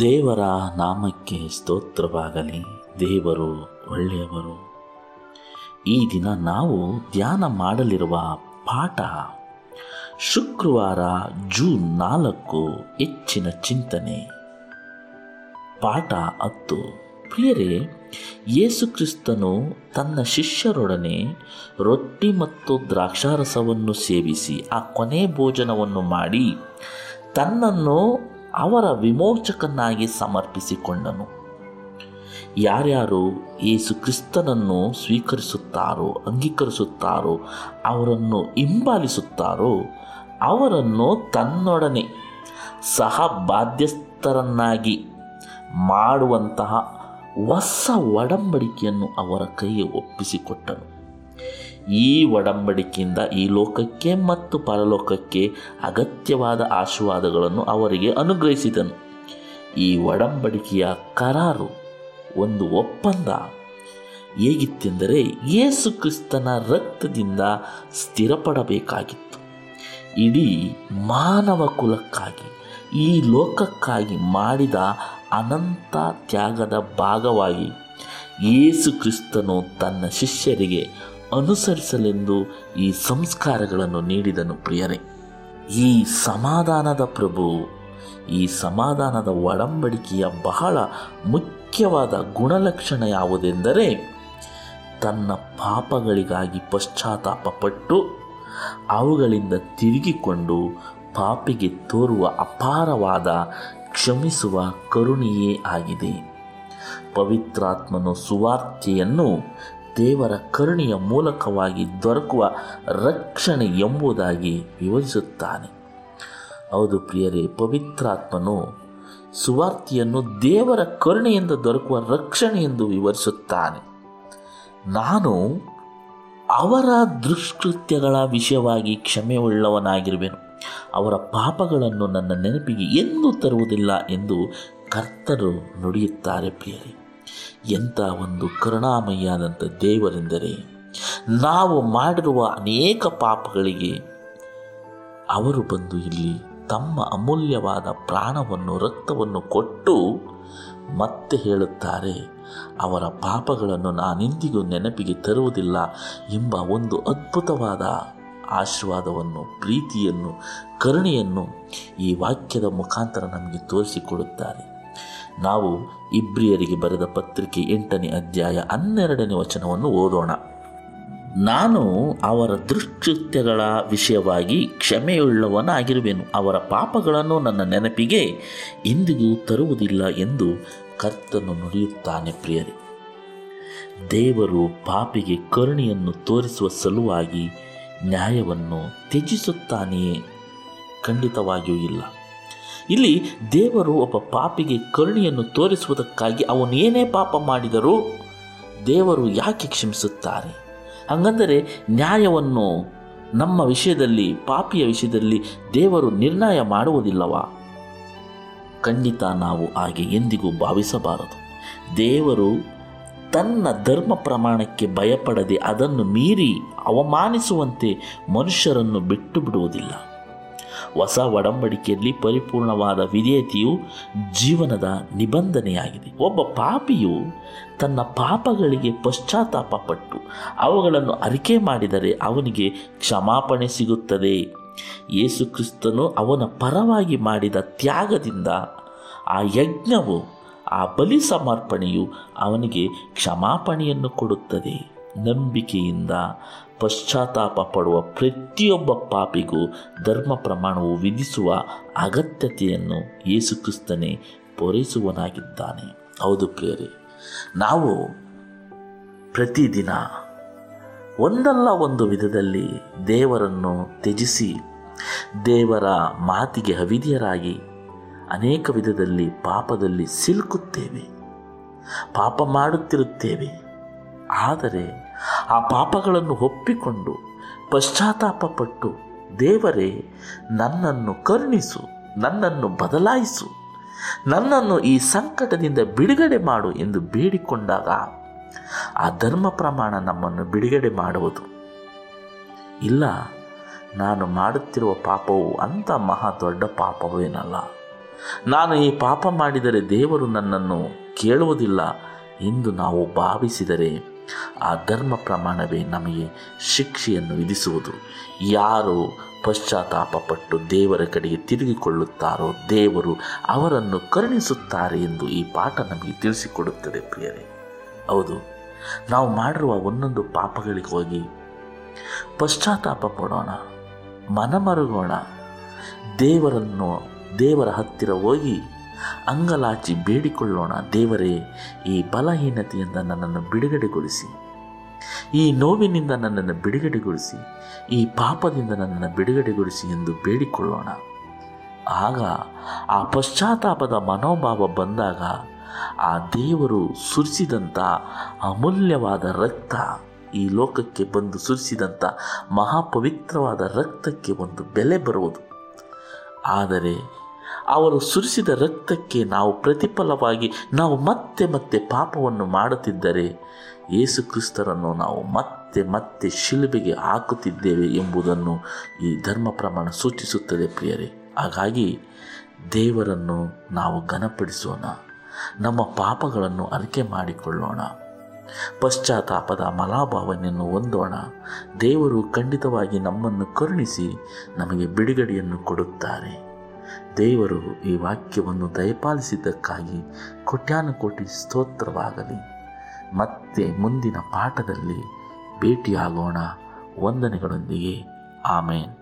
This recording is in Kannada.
ದೇವರ ನಾಮಕ್ಕೆ ಸ್ತೋತ್ರವಾಗಲಿ. ದೇವರು ಒಳ್ಳೆಯವರು. ಈ ದಿನ ನಾವು ಧ್ಯಾನ ಮಾಡಲಿರುವ ಪಾಠ ಶುಕ್ರವಾರ ಜೂನ್ ನಾಲ್ಕು ಹೆಚ್ಚಿನ ಚಿಂತನೆ. ಪಾಠ ಹತ್ತು. ಪ್ರಿಯರೇ, ಯೇಸು ಕ್ರಿಸ್ತನು ತನ್ನ ಶಿಷ್ಯರೊಡನೆ ರೊಟ್ಟಿ ಮತ್ತು ದ್ರಾಕ್ಷಾರಸವನ್ನು ಸೇವಿಸಿ ಆ ಕೊನೆ ಭೋಜನವನ್ನು ಮಾಡಿ ತನ್ನನ್ನು ಅವರ ವಿಮೋಚಕನಾಗಿ ಸಮರ್ಪಿಸಿಕೊಂಡನು. ಯಾರ್ಯಾರು ಯೇಸು ಕ್ರಿಸ್ತನನ್ನು ಸ್ವೀಕರಿಸುತ್ತಾರೋ, ಅಂಗೀಕರಿಸುತ್ತಾರೋ, ಅವರನ್ನು ಹಿಂಬಾಲಿಸುತ್ತಾರೋ, ಅವರನ್ನು ತನ್ನೊಡನೆ ಸಹ ಬಾಧ್ಯಸ್ಥರನ್ನಾಗಿ ಮಾಡುವಂತಹ ಹೊಸ ಒಡಂಬಡಿಕೆಯನ್ನು ಅವರ ಕೈಗೆ ಒಪ್ಪಿಸಿಕೊಟ್ಟನು. ಈ ಒಡಂಬಡಿಕೆಯಿಂದ ಈ ಲೋಕಕ್ಕೆ ಮತ್ತು ಪರಲೋಕಕ್ಕೆ ಅಗತ್ಯವಾದ ಆಶೀರ್ವಾದಗಳನ್ನು ಅವರಿಗೆ ಅನುಗ್ರಹಿಸಿದನು. ಈ ಒಡಂಬಡಿಕೆಯ ಕರಾರು ಒಂದು ಒಪ್ಪಂದ. ಹೇಗಿತ್ತೆಂದರೆ ಯೇಸು ಕ್ರಿಸ್ತನ ರಕ್ತದಿಂದ ಸ್ಥಿರಪಡಬೇಕಾಗಿತ್ತು. ಇಡೀ ಮಾನವ ಕುಲಕ್ಕಾಗಿ ಈ ಲೋಕಕ್ಕಾಗಿ ಮಾಡಿದ ಅನಂತ ತ್ಯಾಗದ ಭಾಗವಾಗಿ ಯೇಸು ಕ್ರಿಸ್ತನು ತನ್ನ ಶಿಷ್ಯರಿಗೆ ಅನುಸರಿಸಲೆಂದು ಈ ಸಂಸ್ಕಾರಗಳನ್ನು ನೀಡಿದನು ಪ್ರಿಯರೇ. ಈ ಸಮಾಧಾನದ ಪ್ರಭು, ಈ ಸಮಾಧಾನದ ಒಡಂಬಡಿಕೆಯ ಬಹಳ ಮುಖ್ಯವಾದ ಗುಣಲಕ್ಷಣ ಯಾವುದೆಂದರೆ ತನ್ನ ಪಾಪಗಳಿಗಾಗಿ ಪಶ್ಚಾತ್ತಾಪಪಟ್ಟು ಅವುಗಳಿಂದ ತಿರುಗಿಕೊಂಡು ಪಾಪಿಗೆ ತೋರುವ ಅಪಾರವಾದ ಕ್ಷಮಿಸುವ ಕರುಣೆಯೇ ಆಗಿದೆ. ಪವಿತ್ರಾತ್ಮನು ಸುವಾರ್ತೆಯನ್ನು ದೇವರ ಕರುಣೆಯ ಮೂಲಕವಾಗಿ ದೊರಕುವ ರಕ್ಷಣೆ ಎಂಬುದಾಗಿ ವಿವರಿಸುತ್ತಾನೆ. ಹೌದು ಪ್ರಿಯರೇ, ಪವಿತ್ರಾತ್ಮನು ಸುವಾರ್ತೆಯನ್ನು ದೇವರ ಕರುಣೆಯಿಂದ ದೊರಕುವ ರಕ್ಷಣೆ ಎಂದು ವಿವರಿಸುತ್ತಾನೆ. ನಾನು ಅವರ ದುಷ್ಕೃತ್ಯಗಳ ವಿಷಯವಾಗಿ ಕ್ಷಮೆಯುಳ್ಳವನಾಗಿರುವೆನು. ಅವರ ಪಾಪಗಳನ್ನು ನನ್ನ ನೆನಪಿಗೆ ಎಂದೂ ತರುವುದಿಲ್ಲ ಎಂದು ಕರ್ತರು ನುಡಿಯುತ್ತಾರೆ ಪ್ರಿಯರೇ. ಎಂಥ ಒಂದು ಕರುಣಾಮಯ್ಯಾದಂಥ ದೇವರೆಂದರೆ ನಾವು ಮಾಡಿರುವ ಅನೇಕ ಪಾಪಗಳಿಗೆ ಅವರು ಬಂದು ಇಲ್ಲಿ ತಮ್ಮ ಅಮೂಲ್ಯವಾದ ಪ್ರಾಣವನ್ನು, ರಕ್ತವನ್ನು ಕೊಟ್ಟು ಮತ್ತೆ ಹೇಳುತ್ತಾರೆ, ಅವರ ಪಾಪಗಳನ್ನು ನಾನೆಂದಿಗೂ ನೆನಪಿಗೆ ತರುವುದಿಲ್ಲ ಎಂಬ ಒಂದು ಅದ್ಭುತವಾದ ಆಶೀರ್ವಾದವನ್ನು, ಪ್ರೀತಿಯನ್ನು, ಕರುಣೆಯನ್ನು ಈ ವಾಕ್ಯದ ಮುಖಾಂತರ ನಮಗೆ ತೋರಿಸಿಕೊಡುತ್ತಾರೆ. ನಾವು ಇಬ್ರಿಯರಿಗೆ ಬರೆದ ಪತ್ರಿಕೆ ಎಂಟನೇ ಅಧ್ಯಾಯ ಹನ್ನೆರಡನೇ ವಚನವನ್ನು ಓದೋಣ. ನಾನು ಅವರ ದುಷ್ಕೃತ್ಯಗಳ ವಿಷಯವಾಗಿ ಕ್ಷಮೆಯುಳ್ಳವನಾಗಿರುವೆನು. ಅವರ ಪಾಪಗಳನ್ನು ನನ್ನ ನೆನಪಿಗೆ ಎಂದಿಗೂ ತರುವುದಿಲ್ಲ ಎಂದು ಕರ್ತನು ನುಡಿಯುತ್ತಾನೆ ಪ್ರಿಯರೇ. ದೇವರು ಪಾಪಿಗೆ ಕರುಣೆಯನ್ನು ತೋರಿಸುವ ಸಲುವಾಗಿ ನ್ಯಾಯವನ್ನು ತ್ಯಜಿಸುತ್ತಾನೆಯೇ? ಖಂಡಿತವಾಗಿಯೂ ಇಲ್ಲ. ಇಲ್ಲಿ ದೇವರು ಒಬ್ಬ ಪಾಪಿಗೆ ಕರುಣೆಯನ್ನು ತೋರಿಸುವುದಕ್ಕಾಗಿ ಅವನು ಏನೇ ಪಾಪ ಮಾಡಿದರೂ ದೇವರು ಯಾಕೆ ಕ್ಷಮಿಸುತ್ತಾರೆ? ಹಾಗಂದರೆ ನ್ಯಾಯವನ್ನು ನಮ್ಮ ವಿಷಯದಲ್ಲಿ, ಪಾಪಿಯ ವಿಷಯದಲ್ಲಿ ದೇವರು ನಿರ್ಣಯ ಮಾಡುವುದಿಲ್ಲವಾ? ಖಂಡಿತ ನಾವು ಹಾಗೆ ಎಂದಿಗೂ ಭಾವಿಸಬಾರದು. ದೇವರು ತನ್ನ ಧರ್ಮ ಪ್ರಮಾಣಕ್ಕೆ ಭಯಪಡದೆ ಅದನ್ನು ಮೀರಿ ಅವಮಾನಿಸುವಂತೆ ಮನುಷ್ಯರನ್ನು ಬಿಟ್ಟು ಬಿಡುವುದಿಲ್ಲ ಹೊಸ ಒಡಂಬಡಿಕೆಯಲ್ಲಿ ಪರಿಪೂರ್ಣವಾದ ವಿಧೇಯತೆಯು ಜೀವನದ ನಿಬಂಧನೆಯಾಗಿದೆ. ಒಬ್ಬ ಪಾಪಿಯು ತನ್ನ ಪಾಪಗಳಿಗೆ ಪಶ್ಚಾತ್ತಾಪ ಪಟ್ಟು ಅವುಗಳನ್ನು ಅರಿಕೆ ಮಾಡಿದರೆ ಅವನಿಗೆ ಕ್ಷಮಾಪಣೆ ಸಿಗುತ್ತದೆ. ಯೇಸುಕ್ರಿಸ್ತನು ಅವನ ಪರವಾಗಿ ಮಾಡಿದ ತ್ಯಾಗದಿಂದ ಆ ಯಜ್ಞವು ಆ ಬಲಿ ಸಮರ್ಪಣೆಯು ಅವನಿಗೆ ಕ್ಷಮಾಪಣೆಯನ್ನು ಕೊಡುತ್ತದೆ. ನಂಬಿಕೆಯಿಂದ ಪಶ್ಚಾತ್ತಾಪ ಪಡುವ ಪ್ರತಿಯೊಬ್ಬ ಪಾಪಿಗೂ ಧರ್ಮ ಪ್ರಮಾಣವು ವಿಧಿಸುವ ಅಗತ್ಯತೆಯನ್ನು ಯೇಸುಕ್ರಿಸ್ತನೇ ಪೂರೈಸುವನಾಗಿದ್ದಾನೆ ಹೌದು ಪ್ರಿಯರೇ, ನಾವು ಪ್ರತಿದಿನ ಒಂದಲ್ಲ ಒಂದು ವಿಧದಲ್ಲಿ ದೇವರನ್ನು ತ್ಯಜಿಸಿ ದೇವರ ಮಾತಿಗೆ ಅವಿಧಿಯರಾಗಿ ಅನೇಕ ವಿಧದಲ್ಲಿ ಪಾಪದಲ್ಲಿ ಸಿಲುಕುತ್ತೇವೆ, ಪಾಪ ಮಾಡುತ್ತಿರುತ್ತೇವೆ. ಆದರೆ ಆ ಪಾಪಗಳನ್ನು ಒಪ್ಪಿಕೊಂಡು ಪಶ್ಚಾತ್ತಾಪಪಟ್ಟು ದೇವರೇ, ನನ್ನನ್ನು ಕರುಣಿಸು, ನನ್ನನ್ನು ಬದಲಾಯಿಸು, ನನ್ನನ್ನು ಈ ಸಂಕಟದಿಂದ ಬಿಡುಗಡೆ ಮಾಡು ಎಂದು ಬೇಡಿಕೊಂಡಾಗ ಆ ಧರ್ಮ ಪ್ರಮಾಣ ನಮ್ಮನ್ನು ಬಿಡುಗಡೆ ಮಾಡುವುದು. ಇಲ್ಲ, ನಾನು ಮಾಡುತ್ತಿರುವ ಪಾಪವು ಅಂಥ ಮಹಾ ದೊಡ್ಡ ಪಾಪವೇನಲ್ಲ. ನಾನು ಈ ಪಾಪ ಮಾಡಿದರೆ ದೇವರು ನನ್ನನ್ನು ಕೇಳುವುದಿಲ್ಲ ಎಂದು ನಾವು ಭಾವಿಸಿದರೆ ಆ ಧರ್ಮ ಪ್ರಮಾಣವೇ ನಮಗೆ ಶಿಕ್ಷೆಯನ್ನು ವಿಧಿಸುವುದು. ಯಾರು ಪಶ್ಚಾತ್ತಾಪಪಟ್ಟು ದೇವರ ಕಡೆಗೆ ತಿರುಗಿಕೊಳ್ಳುತ್ತಾರೋ ದೇವರು ಅವರನ್ನು ಕರುಣಿಸುತ್ತಾರೆ ಎಂದು ಈ ಪಾಠ ನಮಗೆ ತಿಳಿಸಿಕೊಡುತ್ತದೆ ಪ್ರಿಯರೇ. ಹೌದು, ನಾವು ಮಾಡಿರುವ ಒಂದೊಂದು ಪಾಪಗಳಿಗೆ ಹೋಗಿ ಪಶ್ಚಾತ್ತಾಪ ಪಡೋಣ, ಮನಮರುಗೋಣ, ದೇವರನ್ನು ದೇವರ ಹತ್ತಿರ ಹೋಗಿ ಅಂಗಲಾಚಿ ಬೇಡಿಕೊಳ್ಳೋಣ ದೇವರೇ, ಈ ಬಲಹೀನತೆಯಿಂದ ನನ್ನನ್ನು ಬಿಡುಗಡೆಗೊಳಿಸಿ. ಈ ನೋವಿನಿಂದ ನನ್ನನ್ನು ಬಿಡುಗಡೆಗೊಳಿಸಿ, ಈ ಪಾಪದಿಂದ ನನ್ನನ್ನು ಬಿಡುಗಡೆಗೊಳಿಸಿ ಎಂದು ಬೇಡಿಕೊಳ್ಳೋಣ. ಆಗ ಆ ಪಶ್ಚಾತ್ತಾಪದ ಮನೋಭಾವ ಬಂದಾಗ ಆ ದೇವರು ಸುರಿಸಿದಂಥ ಅಮೂಲ್ಯವಾದ ರಕ್ತ ಈ ಲೋಕಕ್ಕೆ ಬಂದು ಸುರಿಸಿದಂಥ ಮಹಾಪವಿತ್ರವಾದ ರಕ್ತಕ್ಕೆ ಒಂದು ಬೆಲೆ ಬರುವುದು. ಆದರೆ ಅವರು ಸುರಿಸಿದ ರಕ್ತಕ್ಕೆ ನಾವು ಪ್ರತಿಫಲವಾಗಿ, ನಾವು ಮತ್ತೆ ಮತ್ತೆ ಪಾಪವನ್ನು ಮಾಡುತ್ತಿದ್ದರೆ, ಯೇಸು ಕ್ರಿಸ್ತರನ್ನು ನಾವು ಮತ್ತೆ ಮತ್ತೆ ಶಿಲುಬೆಗೆ ಹಾಕುತ್ತಿದ್ದೇವೆ ಎಂಬುದನ್ನು ಈ ಧರ್ಮ ಪ್ರಮಾಣ ಸೂಚಿಸುತ್ತದೆ ಪ್ರಿಯರೇ. ಹಾಗಾಗಿ ದೇವರನ್ನು ನಾವು ಘನಪಡಿಸೋಣ, ನಮ್ಮ ಪಾಪಗಳನ್ನು ಅರಿಕೆ ಮಾಡಿಕೊಳ್ಳೋಣ, ಪಶ್ಚಾತ್ತಾಪದ ಮಲಾಭಾವನೆಯನ್ನು ಹೊಂದೋಣ, ದೇವರು ಖಂಡಿತವಾಗಿ ನಮ್ಮನ್ನು ಕರುಣಿಸಿ ನಮಗೆ ಬಿಡುಗಡೆಯನ್ನು ಕೊಡುತ್ತಾರೆ. ದೇವರು ಈ ವಾಕ್ಯವನ್ನು ದಯಪಾಲಿಸಿದ್ದಕ್ಕಾಗಿ ಕೋಟ್ಯಾನುಕೋಟಿ ಸ್ತೋತ್ರವಾಗಲಿ. ಮತ್ತೆ ಮುಂದಿನ ಪಾಠದಲ್ಲಿ ಭೇಟಿಯಾಗೋಣ. ವಂದನೆಗಳೊಂದಿಗೆ. ಆಮೇನ್.